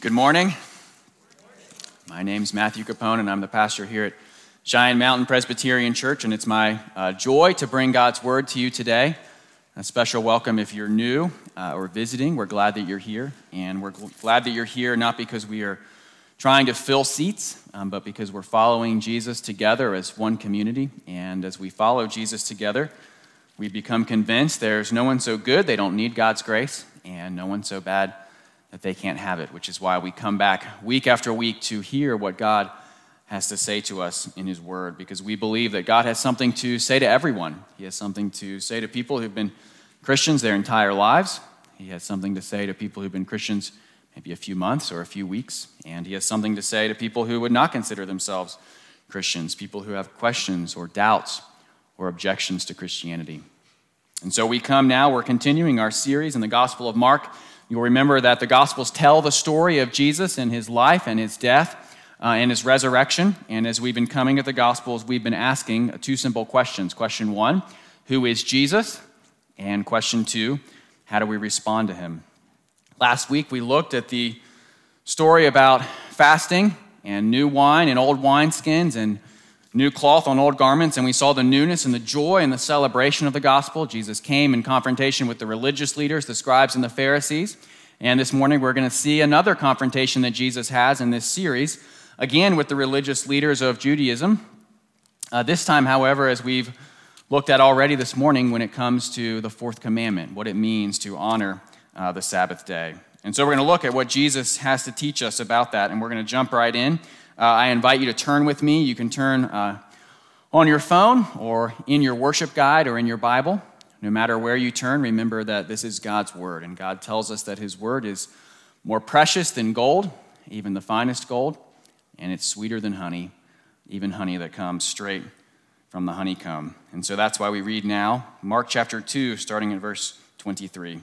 Good morning. My name is Matthew Capone, and I'm the pastor here at Cheyenne Mountain Presbyterian Church, and it's my uh, joy to bring God's word to you today. A special welcome if you're new uh, or visiting. We're glad that you're here, and we're gl- glad that you're here not because we are trying to fill seats, um, but because we're following Jesus together as one community. And as we follow Jesus together, we become convinced there's no one so good they don't need God's grace, and no one so bad that they can't have it, which is why we come back week after week to hear what God has to say to us in His Word, because we believe that God has something to say to everyone. He has something to say to people who've been Christians their entire lives. He has something to say to people who've been Christians maybe a few months or a few weeks. And He has something to say to people who would not consider themselves Christians, people who have questions or doubts or objections to Christianity. And so we come now, we're continuing our series in the Gospel of Mark. You'll remember that the Gospels tell the story of Jesus and his life and his death uh, and his resurrection. And as we've been coming at the Gospels, we've been asking two simple questions. Question one, who is Jesus? And question two, how do we respond to him? Last week, we looked at the story about fasting and new wine and old wineskins and new cloth on old garments, and we saw the newness and the joy and the celebration of the gospel. Jesus came in confrontation with the religious leaders, the scribes, and the Pharisees. And this morning, we're going to see another confrontation that Jesus has in this series, again with the religious leaders of Judaism. Uh, this time, however, as we've looked at already this morning, when it comes to the fourth commandment, what it means to honor uh, the Sabbath day. And so, we're going to look at what Jesus has to teach us about that, and we're going to jump right in. Uh, I invite you to turn with me. You can turn uh, on your phone or in your worship guide or in your Bible. No matter where you turn, remember that this is God's Word, and God tells us that His Word is more precious than gold, even the finest gold, and it's sweeter than honey, even honey that comes straight from the honeycomb. And so that's why we read now Mark chapter 2, starting at verse 23.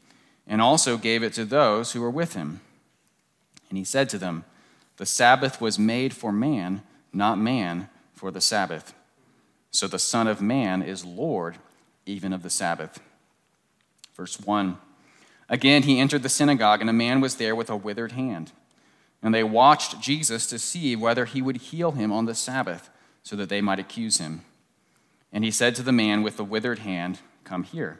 and also gave it to those who were with him. And he said to them, The Sabbath was made for man, not man for the Sabbath. So the Son of Man is Lord even of the Sabbath. Verse 1 Again he entered the synagogue, and a man was there with a withered hand. And they watched Jesus to see whether he would heal him on the Sabbath, so that they might accuse him. And he said to the man with the withered hand, Come here.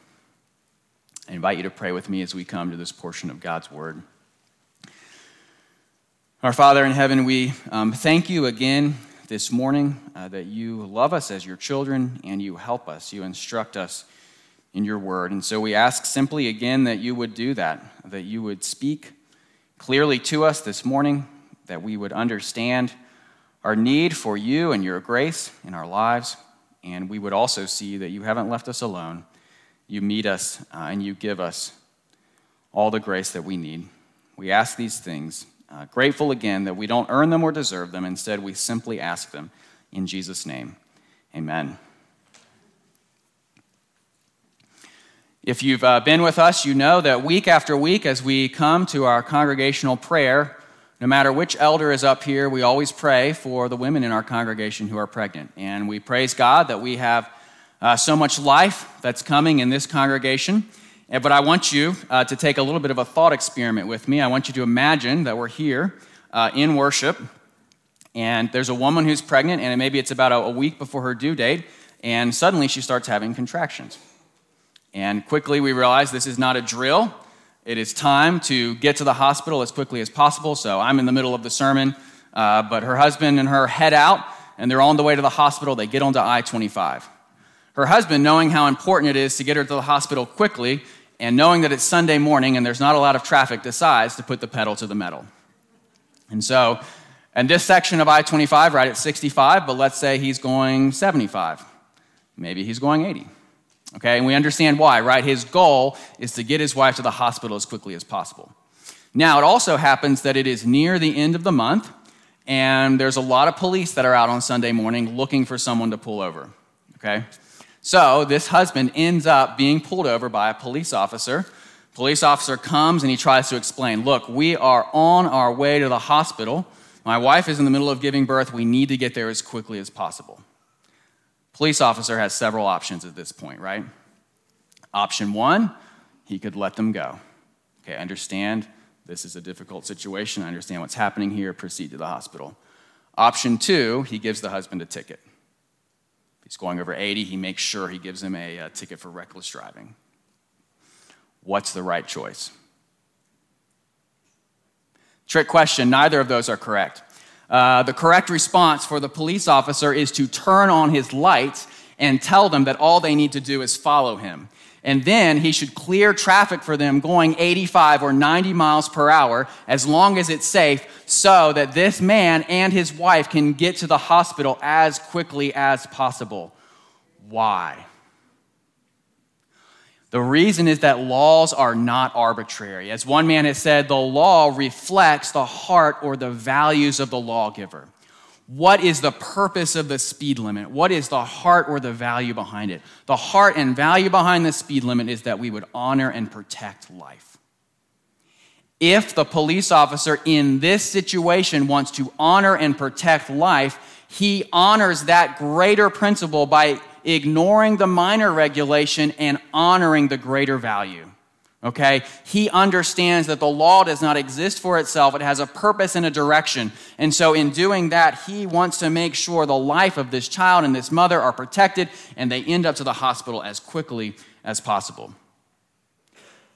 I invite you to pray with me as we come to this portion of God's Word. Our Father in heaven, we um, thank you again this morning uh, that you love us as your children and you help us, you instruct us in your word. And so we ask simply again that you would do that, that you would speak clearly to us this morning, that we would understand our need for you and your grace in our lives, and we would also see that you haven't left us alone you meet us uh, and you give us all the grace that we need. We ask these things, uh, grateful again that we don't earn them or deserve them. Instead, we simply ask them in Jesus' name. Amen. If you've uh, been with us, you know that week after week, as we come to our congregational prayer, no matter which elder is up here, we always pray for the women in our congregation who are pregnant. And we praise God that we have uh, so much life that's coming in this congregation. But I want you uh, to take a little bit of a thought experiment with me. I want you to imagine that we're here uh, in worship, and there's a woman who's pregnant, and maybe it's about a, a week before her due date, and suddenly she starts having contractions. And quickly we realize this is not a drill. It is time to get to the hospital as quickly as possible. So I'm in the middle of the sermon. Uh, but her husband and her head out, and they're on the way to the hospital. They get onto I 25. Her husband, knowing how important it is to get her to the hospital quickly, and knowing that it's Sunday morning and there's not a lot of traffic, decides to put the pedal to the metal. And so, in this section of I 25, right at 65, but let's say he's going 75. Maybe he's going 80. Okay, and we understand why, right? His goal is to get his wife to the hospital as quickly as possible. Now, it also happens that it is near the end of the month, and there's a lot of police that are out on Sunday morning looking for someone to pull over. Okay? So, this husband ends up being pulled over by a police officer. Police officer comes and he tries to explain Look, we are on our way to the hospital. My wife is in the middle of giving birth. We need to get there as quickly as possible. Police officer has several options at this point, right? Option one, he could let them go. Okay, understand this is a difficult situation. I understand what's happening here. Proceed to the hospital. Option two, he gives the husband a ticket. He's going over 80, he makes sure he gives him a, a ticket for reckless driving. What's the right choice? Trick question, neither of those are correct. Uh, the correct response for the police officer is to turn on his lights and tell them that all they need to do is follow him. And then he should clear traffic for them going 85 or 90 miles per hour as long as it's safe so that this man and his wife can get to the hospital as quickly as possible. Why? The reason is that laws are not arbitrary. As one man has said, the law reflects the heart or the values of the lawgiver. What is the purpose of the speed limit? What is the heart or the value behind it? The heart and value behind the speed limit is that we would honor and protect life. If the police officer in this situation wants to honor and protect life, he honors that greater principle by ignoring the minor regulation and honoring the greater value. Okay? He understands that the law does not exist for itself, it has a purpose and a direction. And so, in doing that, he wants to make sure the life of this child and this mother are protected and they end up to the hospital as quickly as possible.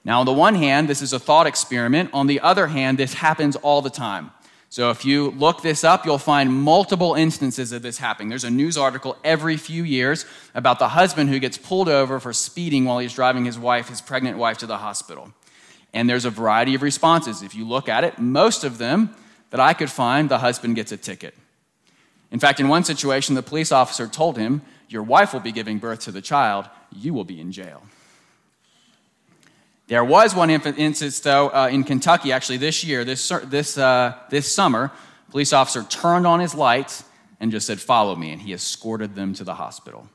Now, on the one hand, this is a thought experiment. On the other hand, this happens all the time. So if you look this up, you'll find multiple instances of this happening. There's a news article every few years about the husband who gets pulled over for speeding while he's driving his wife, his pregnant wife, to the hospital. And there's a variety of responses. If you look at it, most of them that I could find, the husband gets a ticket. In fact, in one situation, the police officer told him, Your wife will be giving birth to the child, you will be in jail. There was one instance, though, uh, in Kentucky, actually, this year, this, this, uh, this summer. Police officer turned on his lights and just said, Follow me. And he escorted them to the hospital,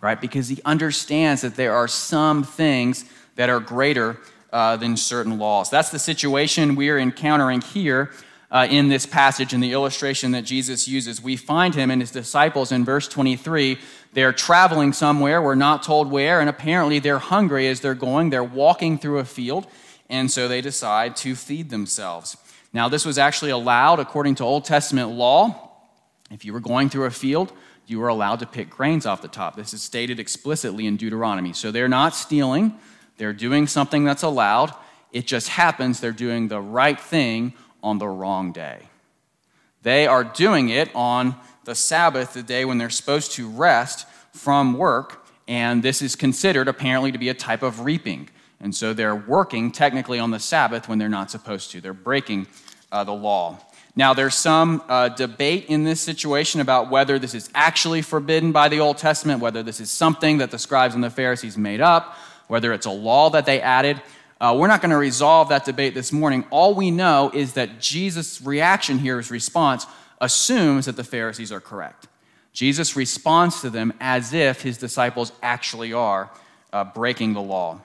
right? Because he understands that there are some things that are greater uh, than certain laws. That's the situation we're encountering here uh, in this passage in the illustration that Jesus uses. We find him and his disciples in verse 23. They're traveling somewhere, we're not told where, and apparently they're hungry as they're going. They're walking through a field, and so they decide to feed themselves. Now, this was actually allowed according to Old Testament law. If you were going through a field, you were allowed to pick grains off the top. This is stated explicitly in Deuteronomy. So they're not stealing, they're doing something that's allowed. It just happens they're doing the right thing on the wrong day. They are doing it on the Sabbath, the day when they're supposed to rest from work, and this is considered apparently to be a type of reaping. And so they're working technically on the Sabbath when they're not supposed to. They're breaking uh, the law. Now, there's some uh, debate in this situation about whether this is actually forbidden by the Old Testament, whether this is something that the scribes and the Pharisees made up, whether it's a law that they added. Uh, we're not going to resolve that debate this morning. All we know is that Jesus' reaction here, his response, assumes that the Pharisees are correct. Jesus responds to them as if his disciples actually are uh, breaking the law.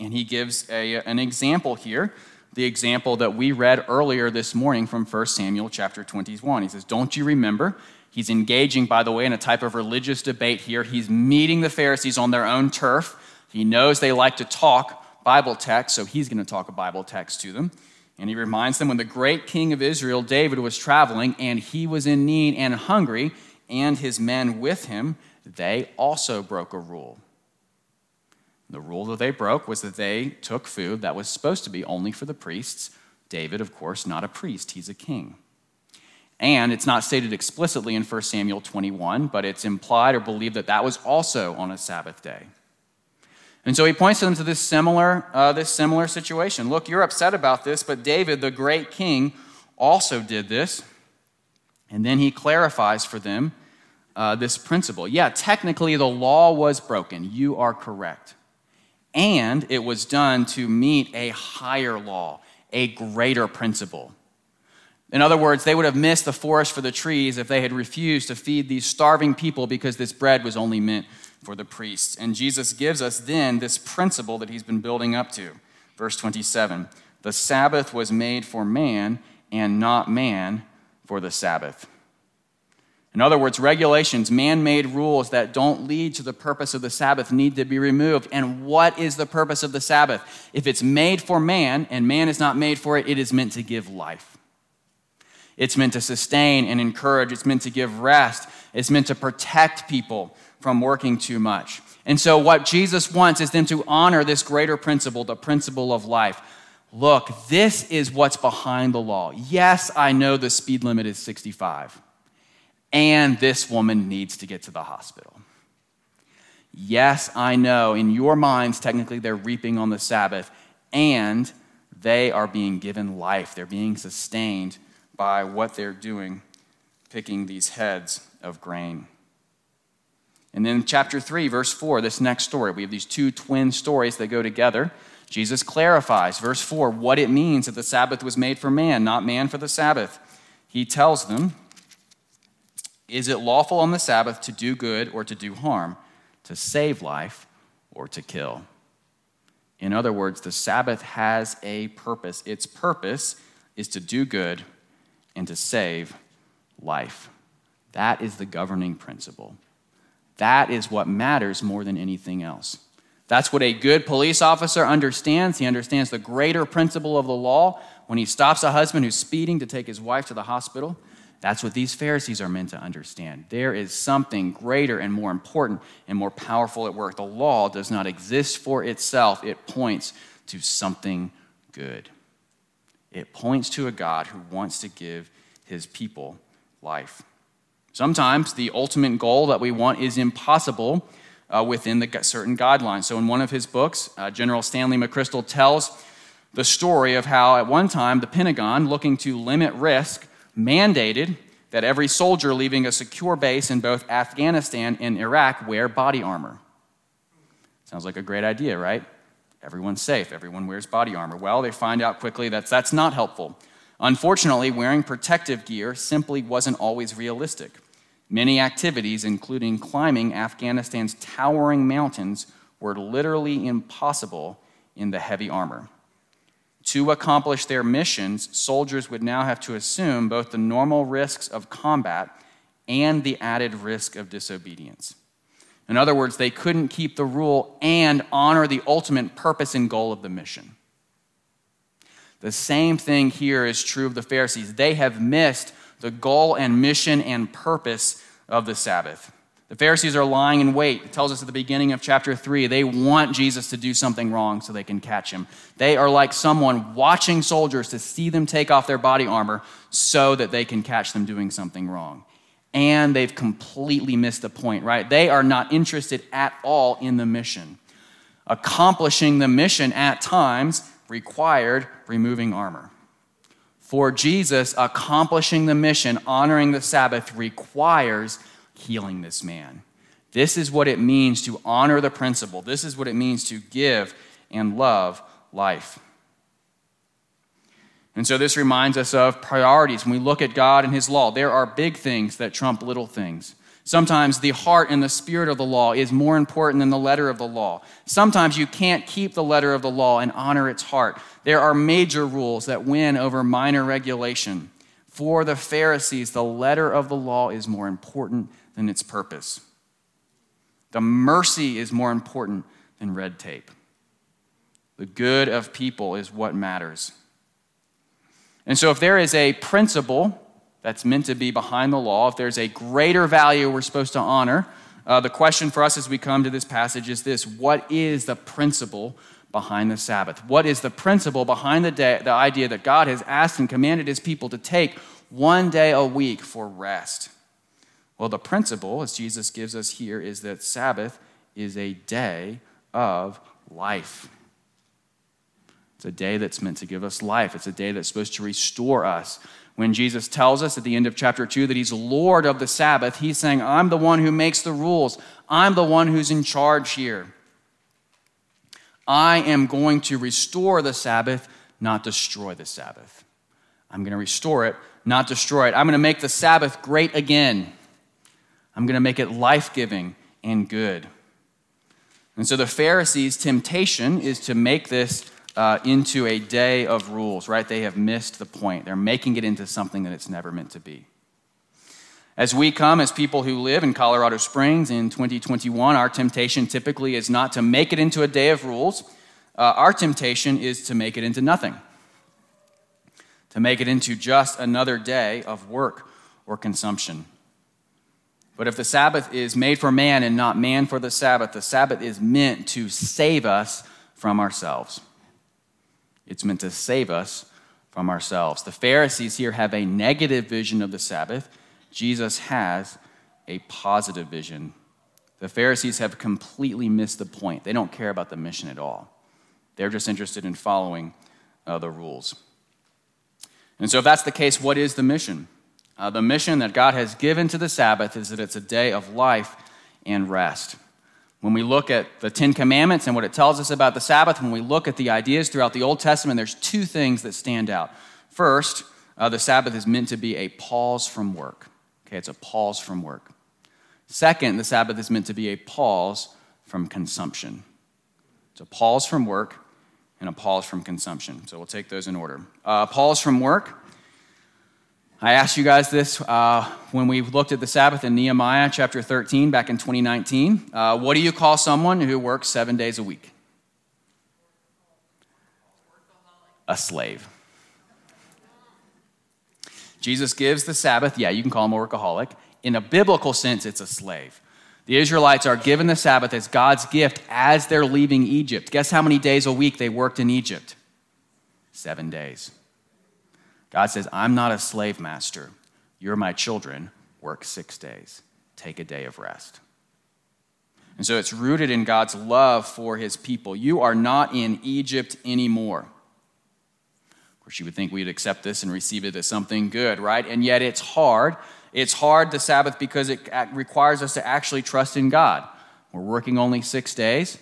And he gives a, an example here, the example that we read earlier this morning from 1 Samuel chapter 21. He says, Don't you remember? He's engaging, by the way, in a type of religious debate here. He's meeting the Pharisees on their own turf. He knows they like to talk Bible text, so he's going to talk a Bible text to them. And he reminds them when the great king of Israel, David, was traveling and he was in need and hungry, and his men with him, they also broke a rule. The rule that they broke was that they took food that was supposed to be only for the priests. David, of course, not a priest, he's a king. And it's not stated explicitly in 1 Samuel 21, but it's implied or believed that that was also on a Sabbath day. And so he points them to this similar, uh, this similar situation. Look, you're upset about this, but David, the great king, also did this. And then he clarifies for them uh, this principle. Yeah, technically the law was broken. You are correct. And it was done to meet a higher law, a greater principle. In other words, they would have missed the forest for the trees if they had refused to feed these starving people because this bread was only meant for the priests. And Jesus gives us then this principle that he's been building up to. Verse 27 The Sabbath was made for man, and not man for the Sabbath. In other words, regulations, man made rules that don't lead to the purpose of the Sabbath need to be removed. And what is the purpose of the Sabbath? If it's made for man and man is not made for it, it is meant to give life. It's meant to sustain and encourage. It's meant to give rest. It's meant to protect people from working too much. And so, what Jesus wants is them to honor this greater principle, the principle of life. Look, this is what's behind the law. Yes, I know the speed limit is 65 and this woman needs to get to the hospital. Yes, I know in your minds, technically, they're reaping on the Sabbath, and they are being given life. They're being sustained by what they're doing, picking these heads of grain. And then, chapter 3, verse 4, this next story, we have these two twin stories that go together. Jesus clarifies, verse 4, what it means that the Sabbath was made for man, not man for the Sabbath. He tells them, is it lawful on the Sabbath to do good or to do harm, to save life or to kill? In other words, the Sabbath has a purpose. Its purpose is to do good and to save life. That is the governing principle. That is what matters more than anything else. That's what a good police officer understands. He understands the greater principle of the law when he stops a husband who's speeding to take his wife to the hospital. That's what these Pharisees are meant to understand. There is something greater and more important and more powerful at work. The law does not exist for itself, it points to something good. It points to a God who wants to give his people life. Sometimes the ultimate goal that we want is impossible uh, within the certain guidelines. So, in one of his books, uh, General Stanley McChrystal tells the story of how, at one time, the Pentagon, looking to limit risk, mandated that every soldier leaving a secure base in both Afghanistan and Iraq wear body armor. Sounds like a great idea, right? Everyone's safe, everyone wears body armor. Well, they find out quickly that that's not helpful. Unfortunately, wearing protective gear simply wasn't always realistic. Many activities, including climbing Afghanistan's towering mountains, were literally impossible in the heavy armor. To accomplish their missions, soldiers would now have to assume both the normal risks of combat and the added risk of disobedience. In other words, they couldn't keep the rule and honor the ultimate purpose and goal of the mission. The same thing here is true of the Pharisees. They have missed the goal and mission and purpose of the Sabbath. The Pharisees are lying in wait. It tells us at the beginning of chapter 3. They want Jesus to do something wrong so they can catch him. They are like someone watching soldiers to see them take off their body armor so that they can catch them doing something wrong. And they've completely missed the point, right? They are not interested at all in the mission. Accomplishing the mission at times required removing armor. For Jesus, accomplishing the mission, honoring the Sabbath, requires healing this man. This is what it means to honor the principle. This is what it means to give and love life. And so this reminds us of priorities. When we look at God and His law, there are big things that trump little things. Sometimes the heart and the spirit of the law is more important than the letter of the law. Sometimes you can't keep the letter of the law and honor its heart. There are major rules that win over minor regulation. For the Pharisees, the letter of the law is more important than its purpose. The mercy is more important than red tape. The good of people is what matters. And so, if there is a principle that's meant to be behind the law, if there's a greater value we're supposed to honor, uh, the question for us as we come to this passage is this What is the principle behind the Sabbath? What is the principle behind the, day, the idea that God has asked and commanded his people to take one day a week for rest. Well, the principle, as Jesus gives us here, is that Sabbath is a day of life. It's a day that's meant to give us life. It's a day that's supposed to restore us. When Jesus tells us at the end of chapter 2 that he's Lord of the Sabbath, he's saying, I'm the one who makes the rules. I'm the one who's in charge here. I am going to restore the Sabbath, not destroy the Sabbath. I'm going to restore it, not destroy it. I'm going to make the Sabbath great again. I'm going to make it life giving and good. And so the Pharisees' temptation is to make this uh, into a day of rules, right? They have missed the point. They're making it into something that it's never meant to be. As we come as people who live in Colorado Springs in 2021, our temptation typically is not to make it into a day of rules. Uh, our temptation is to make it into nothing, to make it into just another day of work or consumption. But if the Sabbath is made for man and not man for the Sabbath, the Sabbath is meant to save us from ourselves. It's meant to save us from ourselves. The Pharisees here have a negative vision of the Sabbath. Jesus has a positive vision. The Pharisees have completely missed the point. They don't care about the mission at all. They're just interested in following uh, the rules. And so, if that's the case, what is the mission? Uh, the mission that God has given to the Sabbath is that it's a day of life and rest. When we look at the Ten Commandments and what it tells us about the Sabbath, when we look at the ideas throughout the Old Testament, there's two things that stand out. First, uh, the Sabbath is meant to be a pause from work. Okay, it's a pause from work. Second, the Sabbath is meant to be a pause from consumption. It's a pause from work and a pause from consumption. So we'll take those in order. Uh, pause from work I asked you guys this uh, when we looked at the Sabbath in Nehemiah chapter 13 back in 2019. Uh, what do you call someone who works seven days a week? A slave. Jesus gives the Sabbath, yeah, you can call him a workaholic. In a biblical sense, it's a slave. The Israelites are given the Sabbath as God's gift as they're leaving Egypt. Guess how many days a week they worked in Egypt? Seven days. God says, I'm not a slave master. You're my children. Work six days. Take a day of rest. And so it's rooted in God's love for his people. You are not in Egypt anymore. Of course, you would think we'd accept this and receive it as something good, right? And yet it's hard. It's hard the Sabbath because it requires us to actually trust in God. We're working only six days.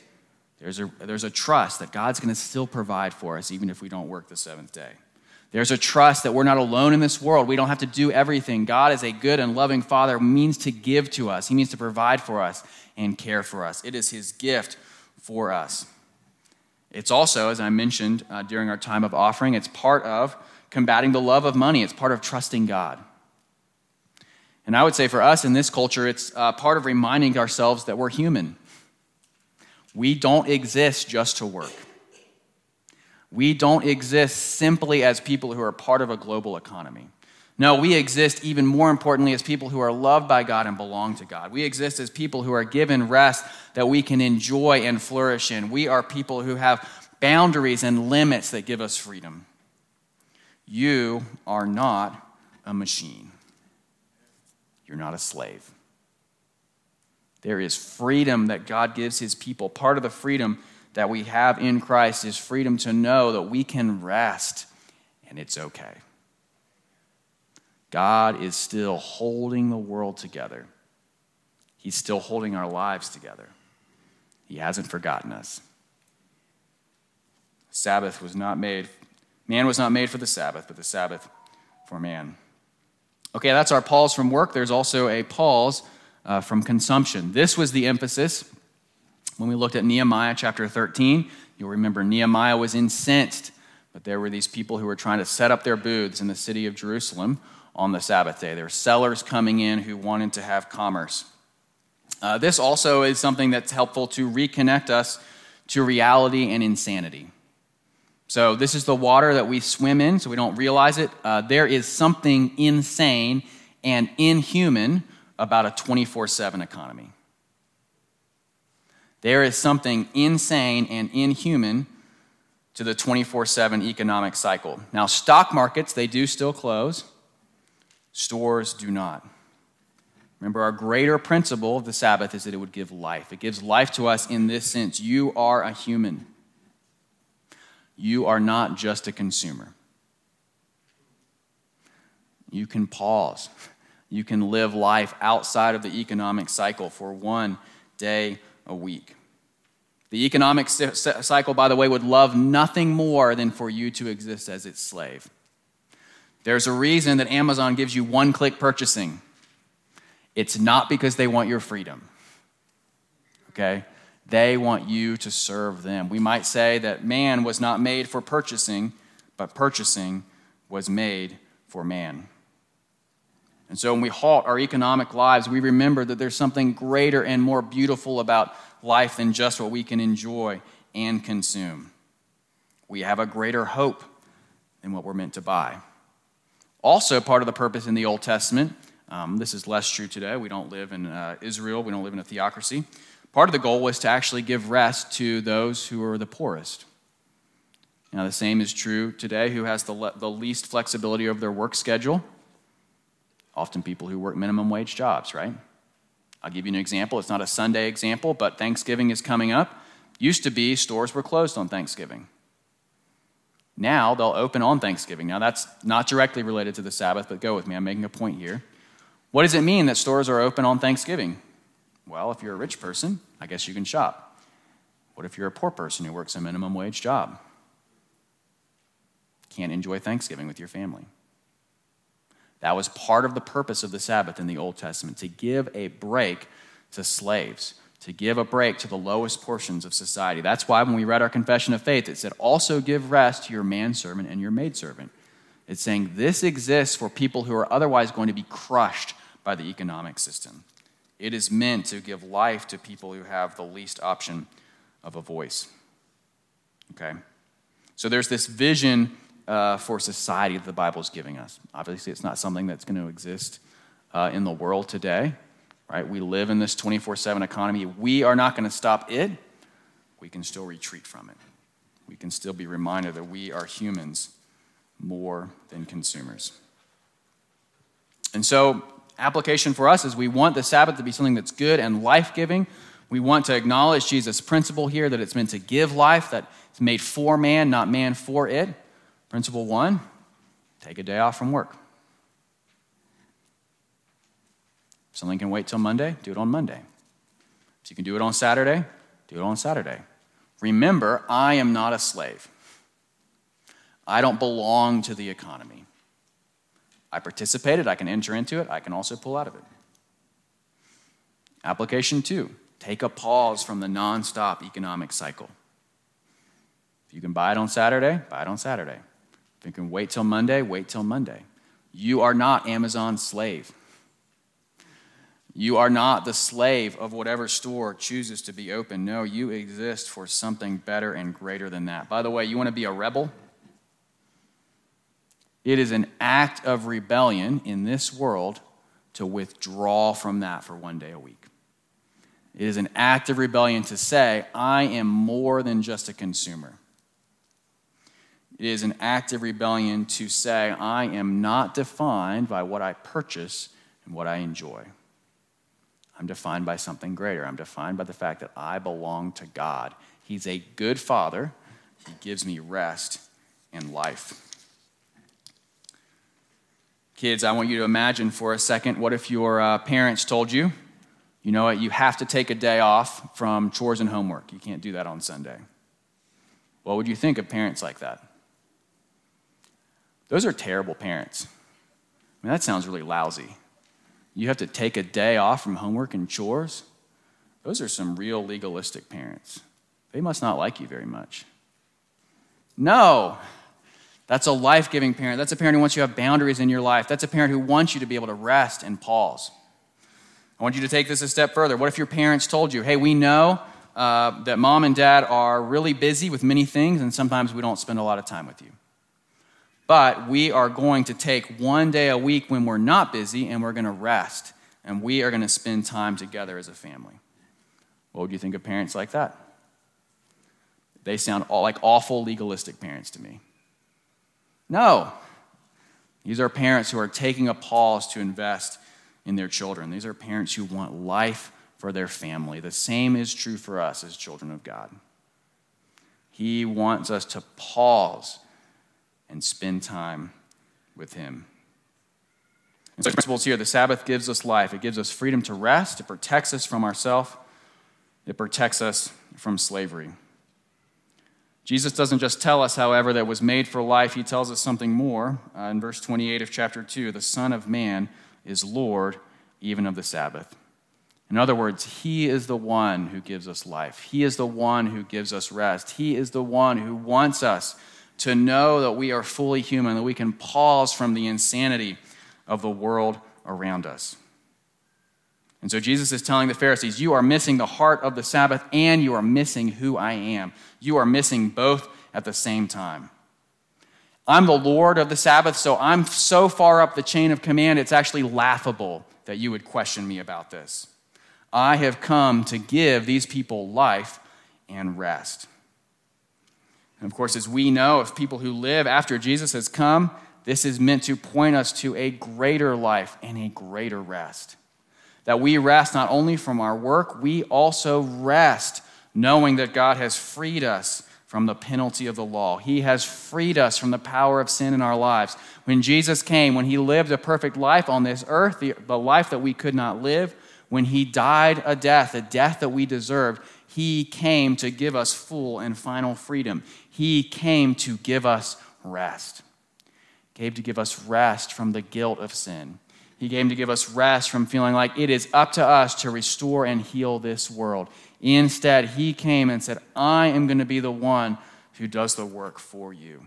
There's a, there's a trust that God's going to still provide for us, even if we don't work the seventh day. There's a trust that we're not alone in this world. We don't have to do everything. God is a good and loving Father, means to give to us, He means to provide for us and care for us. It is His gift for us. It's also, as I mentioned uh, during our time of offering, it's part of combating the love of money, it's part of trusting God. And I would say for us in this culture, it's uh, part of reminding ourselves that we're human. We don't exist just to work. We don't exist simply as people who are part of a global economy. No, we exist even more importantly as people who are loved by God and belong to God. We exist as people who are given rest that we can enjoy and flourish in. We are people who have boundaries and limits that give us freedom. You are not a machine, you're not a slave. There is freedom that God gives his people. Part of the freedom that we have in Christ is freedom to know that we can rest and it's okay. God is still holding the world together. He's still holding our lives together. He hasn't forgotten us. Sabbath was not made, man was not made for the Sabbath, but the Sabbath for man. Okay, that's our pause from work. There's also a pause uh, from consumption. This was the emphasis when we looked at Nehemiah chapter 13, you'll remember Nehemiah was incensed, but there were these people who were trying to set up their booths in the city of Jerusalem on the Sabbath day. There were sellers coming in who wanted to have commerce. Uh, this also is something that's helpful to reconnect us to reality and insanity. So, this is the water that we swim in, so we don't realize it. Uh, there is something insane and inhuman about a 24 7 economy. There is something insane and inhuman to the 24 7 economic cycle. Now, stock markets, they do still close. Stores do not. Remember, our greater principle of the Sabbath is that it would give life. It gives life to us in this sense you are a human, you are not just a consumer. You can pause. You can live life outside of the economic cycle for one day a week. The economic cycle, by the way, would love nothing more than for you to exist as its slave. There's a reason that Amazon gives you one click purchasing. It's not because they want your freedom, okay? They want you to serve them. We might say that man was not made for purchasing, but purchasing was made for man. And so when we halt our economic lives, we remember that there's something greater and more beautiful about life than just what we can enjoy and consume. We have a greater hope than what we're meant to buy. Also, part of the purpose in the Old Testament, um, this is less true today. We don't live in uh, Israel, we don't live in a theocracy. Part of the goal was to actually give rest to those who are the poorest. Now, the same is true today who has the, le- the least flexibility over their work schedule often people who work minimum wage jobs, right? I'll give you an example. It's not a Sunday example, but Thanksgiving is coming up. Used to be stores were closed on Thanksgiving. Now they'll open on Thanksgiving. Now that's not directly related to the Sabbath, but go with me. I'm making a point here. What does it mean that stores are open on Thanksgiving? Well, if you're a rich person, I guess you can shop. What if you're a poor person who works a minimum wage job? Can't enjoy Thanksgiving with your family. That was part of the purpose of the Sabbath in the Old Testament to give a break to slaves, to give a break to the lowest portions of society. That's why when we read our confession of faith, it said, also give rest to your manservant and your maidservant. It's saying this exists for people who are otherwise going to be crushed by the economic system. It is meant to give life to people who have the least option of a voice. Okay? So there's this vision uh, for society that the Bible is giving us. Obviously, it's not something that's going to exist uh, in the world today, right? We live in this 24 7 economy. We are not going to stop it. We can still retreat from it. We can still be reminded that we are humans more than consumers. And so, application for us is we want the Sabbath to be something that's good and life giving. We want to acknowledge Jesus' principle here that it's meant to give life, that it's made for man, not man for it. Principle one take a day off from work. If something can wait till Monday, do it on Monday. If you can do it on Saturday, do it on Saturday. Remember, I am not a slave. I don't belong to the economy. I participated, I can enter into it, I can also pull out of it. Application two take a pause from the nonstop economic cycle. If you can buy it on Saturday, buy it on Saturday. Can wait till Monday, wait till Monday. You are not Amazon's slave. You are not the slave of whatever store chooses to be open. No, you exist for something better and greater than that. By the way, you want to be a rebel? It is an act of rebellion in this world to withdraw from that for one day a week. It is an act of rebellion to say, I am more than just a consumer. It is an act of rebellion to say, I am not defined by what I purchase and what I enjoy. I'm defined by something greater. I'm defined by the fact that I belong to God. He's a good father, He gives me rest and life. Kids, I want you to imagine for a second what if your uh, parents told you, you know what, you have to take a day off from chores and homework. You can't do that on Sunday. What would you think of parents like that? Those are terrible parents. I mean, that sounds really lousy. You have to take a day off from homework and chores. Those are some real legalistic parents. They must not like you very much. No, that's a life giving parent. That's a parent who wants you to have boundaries in your life. That's a parent who wants you to be able to rest and pause. I want you to take this a step further. What if your parents told you, hey, we know uh, that mom and dad are really busy with many things, and sometimes we don't spend a lot of time with you? But we are going to take one day a week when we're not busy and we're going to rest and we are going to spend time together as a family. What would you think of parents like that? They sound all, like awful legalistic parents to me. No. These are parents who are taking a pause to invest in their children. These are parents who want life for their family. The same is true for us as children of God. He wants us to pause and spend time with Him. And so, principles here the Sabbath gives us life, it gives us freedom to rest, it protects us from ourselves, it protects us from slavery. Jesus doesn't just tell us, however, that was made for life, he tells us something more. Uh, in verse 28 of chapter 2, the Son of Man is Lord even of the Sabbath. In other words, He is the one who gives us life. He is the one who gives us rest. He is the one who wants us to know that we are fully human, that we can pause from the insanity of the world around us. And so Jesus is telling the Pharisees, You are missing the heart of the Sabbath and you are missing who I am. You are missing both at the same time. I'm the Lord of the Sabbath, so I'm so far up the chain of command, it's actually laughable that you would question me about this. I have come to give these people life and rest. And of course, as we know, of people who live after Jesus has come, this is meant to point us to a greater life and a greater rest. That we rest not only from our work, we also rest knowing that God has freed us from the penalty of the law. He has freed us from the power of sin in our lives. When Jesus came, when he lived a perfect life on this earth, the, the life that we could not live, when he died a death, a death that we deserved, he came to give us full and final freedom. He came to give us rest. He came to give us rest from the guilt of sin. He came to give us rest from feeling like it is up to us to restore and heal this world. Instead, he came and said, I am going to be the one who does the work for you.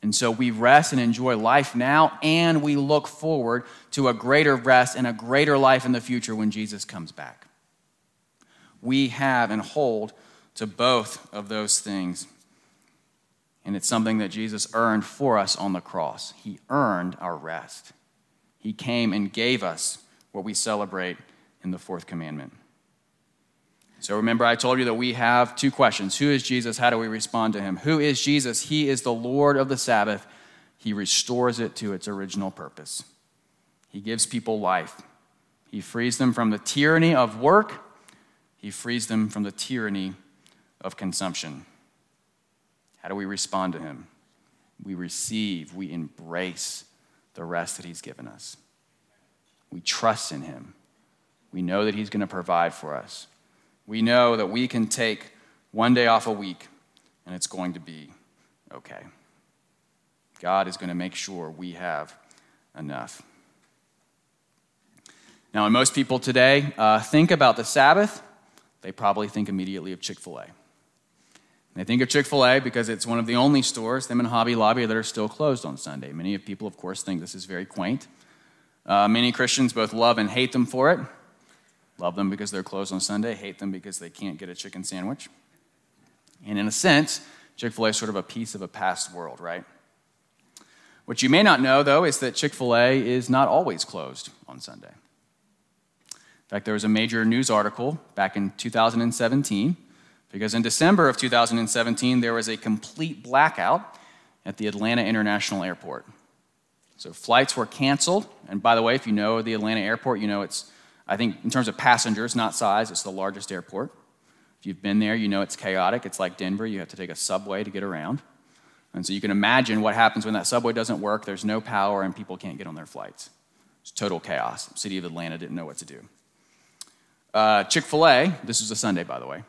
And so we rest and enjoy life now, and we look forward to a greater rest and a greater life in the future when Jesus comes back. We have and hold to both of those things. And it's something that Jesus earned for us on the cross. He earned our rest. He came and gave us what we celebrate in the fourth commandment. So remember, I told you that we have two questions Who is Jesus? How do we respond to him? Who is Jesus? He is the Lord of the Sabbath. He restores it to its original purpose. He gives people life. He frees them from the tyranny of work, He frees them from the tyranny of consumption. How do we respond to Him? We receive, we embrace the rest that He's given us. We trust in Him. We know that He's going to provide for us we know that we can take one day off a week and it's going to be okay. God is going to make sure we have enough. Now, when most people today uh, think about the Sabbath, they probably think immediately of Chick fil A. They think of Chick fil A because it's one of the only stores, them and Hobby Lobby, that are still closed on Sunday. Many of people, of course, think this is very quaint. Uh, many Christians both love and hate them for it. Love them because they're closed on Sunday, hate them because they can't get a chicken sandwich. And in a sense, Chick fil A is sort of a piece of a past world, right? What you may not know, though, is that Chick fil A is not always closed on Sunday. In fact, there was a major news article back in 2017 because in December of 2017, there was a complete blackout at the Atlanta International Airport. So flights were canceled. And by the way, if you know the Atlanta airport, you know it's I think in terms of passengers, not size, it's the largest airport. If you've been there, you know it's chaotic. It's like Denver, you have to take a subway to get around. And so you can imagine what happens when that subway doesn't work, there's no power, and people can't get on their flights. It's total chaos. City of Atlanta didn't know what to do. Uh, Chick fil A, this was a Sunday, by the way.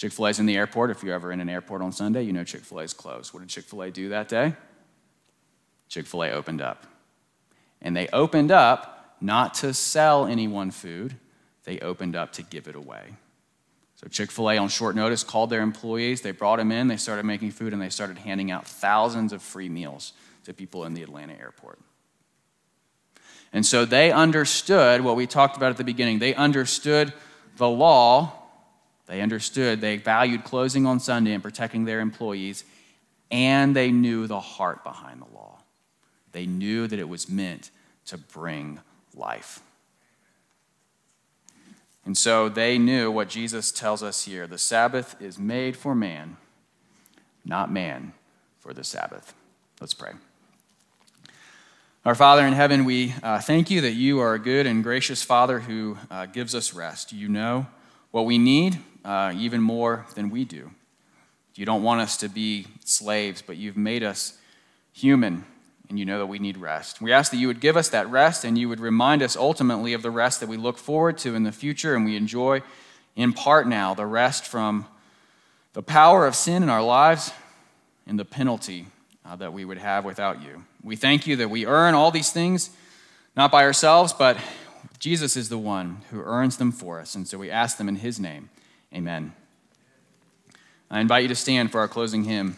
Chick fil A's in the airport. If you're ever in an airport on Sunday, you know Chick fil A's closed. What did Chick fil A do that day? Chick fil A opened up. And they opened up not to sell anyone food, they opened up to give it away. So Chick fil A, on short notice, called their employees. They brought them in, they started making food, and they started handing out thousands of free meals to people in the Atlanta airport. And so they understood what we talked about at the beginning. They understood the law. They understood, they valued closing on Sunday and protecting their employees, and they knew the heart behind the law. They knew that it was meant to bring life. And so they knew what Jesus tells us here the Sabbath is made for man, not man for the Sabbath. Let's pray. Our Father in heaven, we uh, thank you that you are a good and gracious Father who uh, gives us rest. You know what we need uh, even more than we do. You don't want us to be slaves, but you've made us human, and you know that we need rest. We ask that you would give us that rest, and you would remind us ultimately of the rest that we look forward to in the future and we enjoy in part now the rest from the power of sin in our lives and the penalty uh, that we would have without you. We thank you that we earn all these things, not by ourselves, but Jesus is the one who earns them for us. And so we ask them in his name. Amen. I invite you to stand for our closing hymn.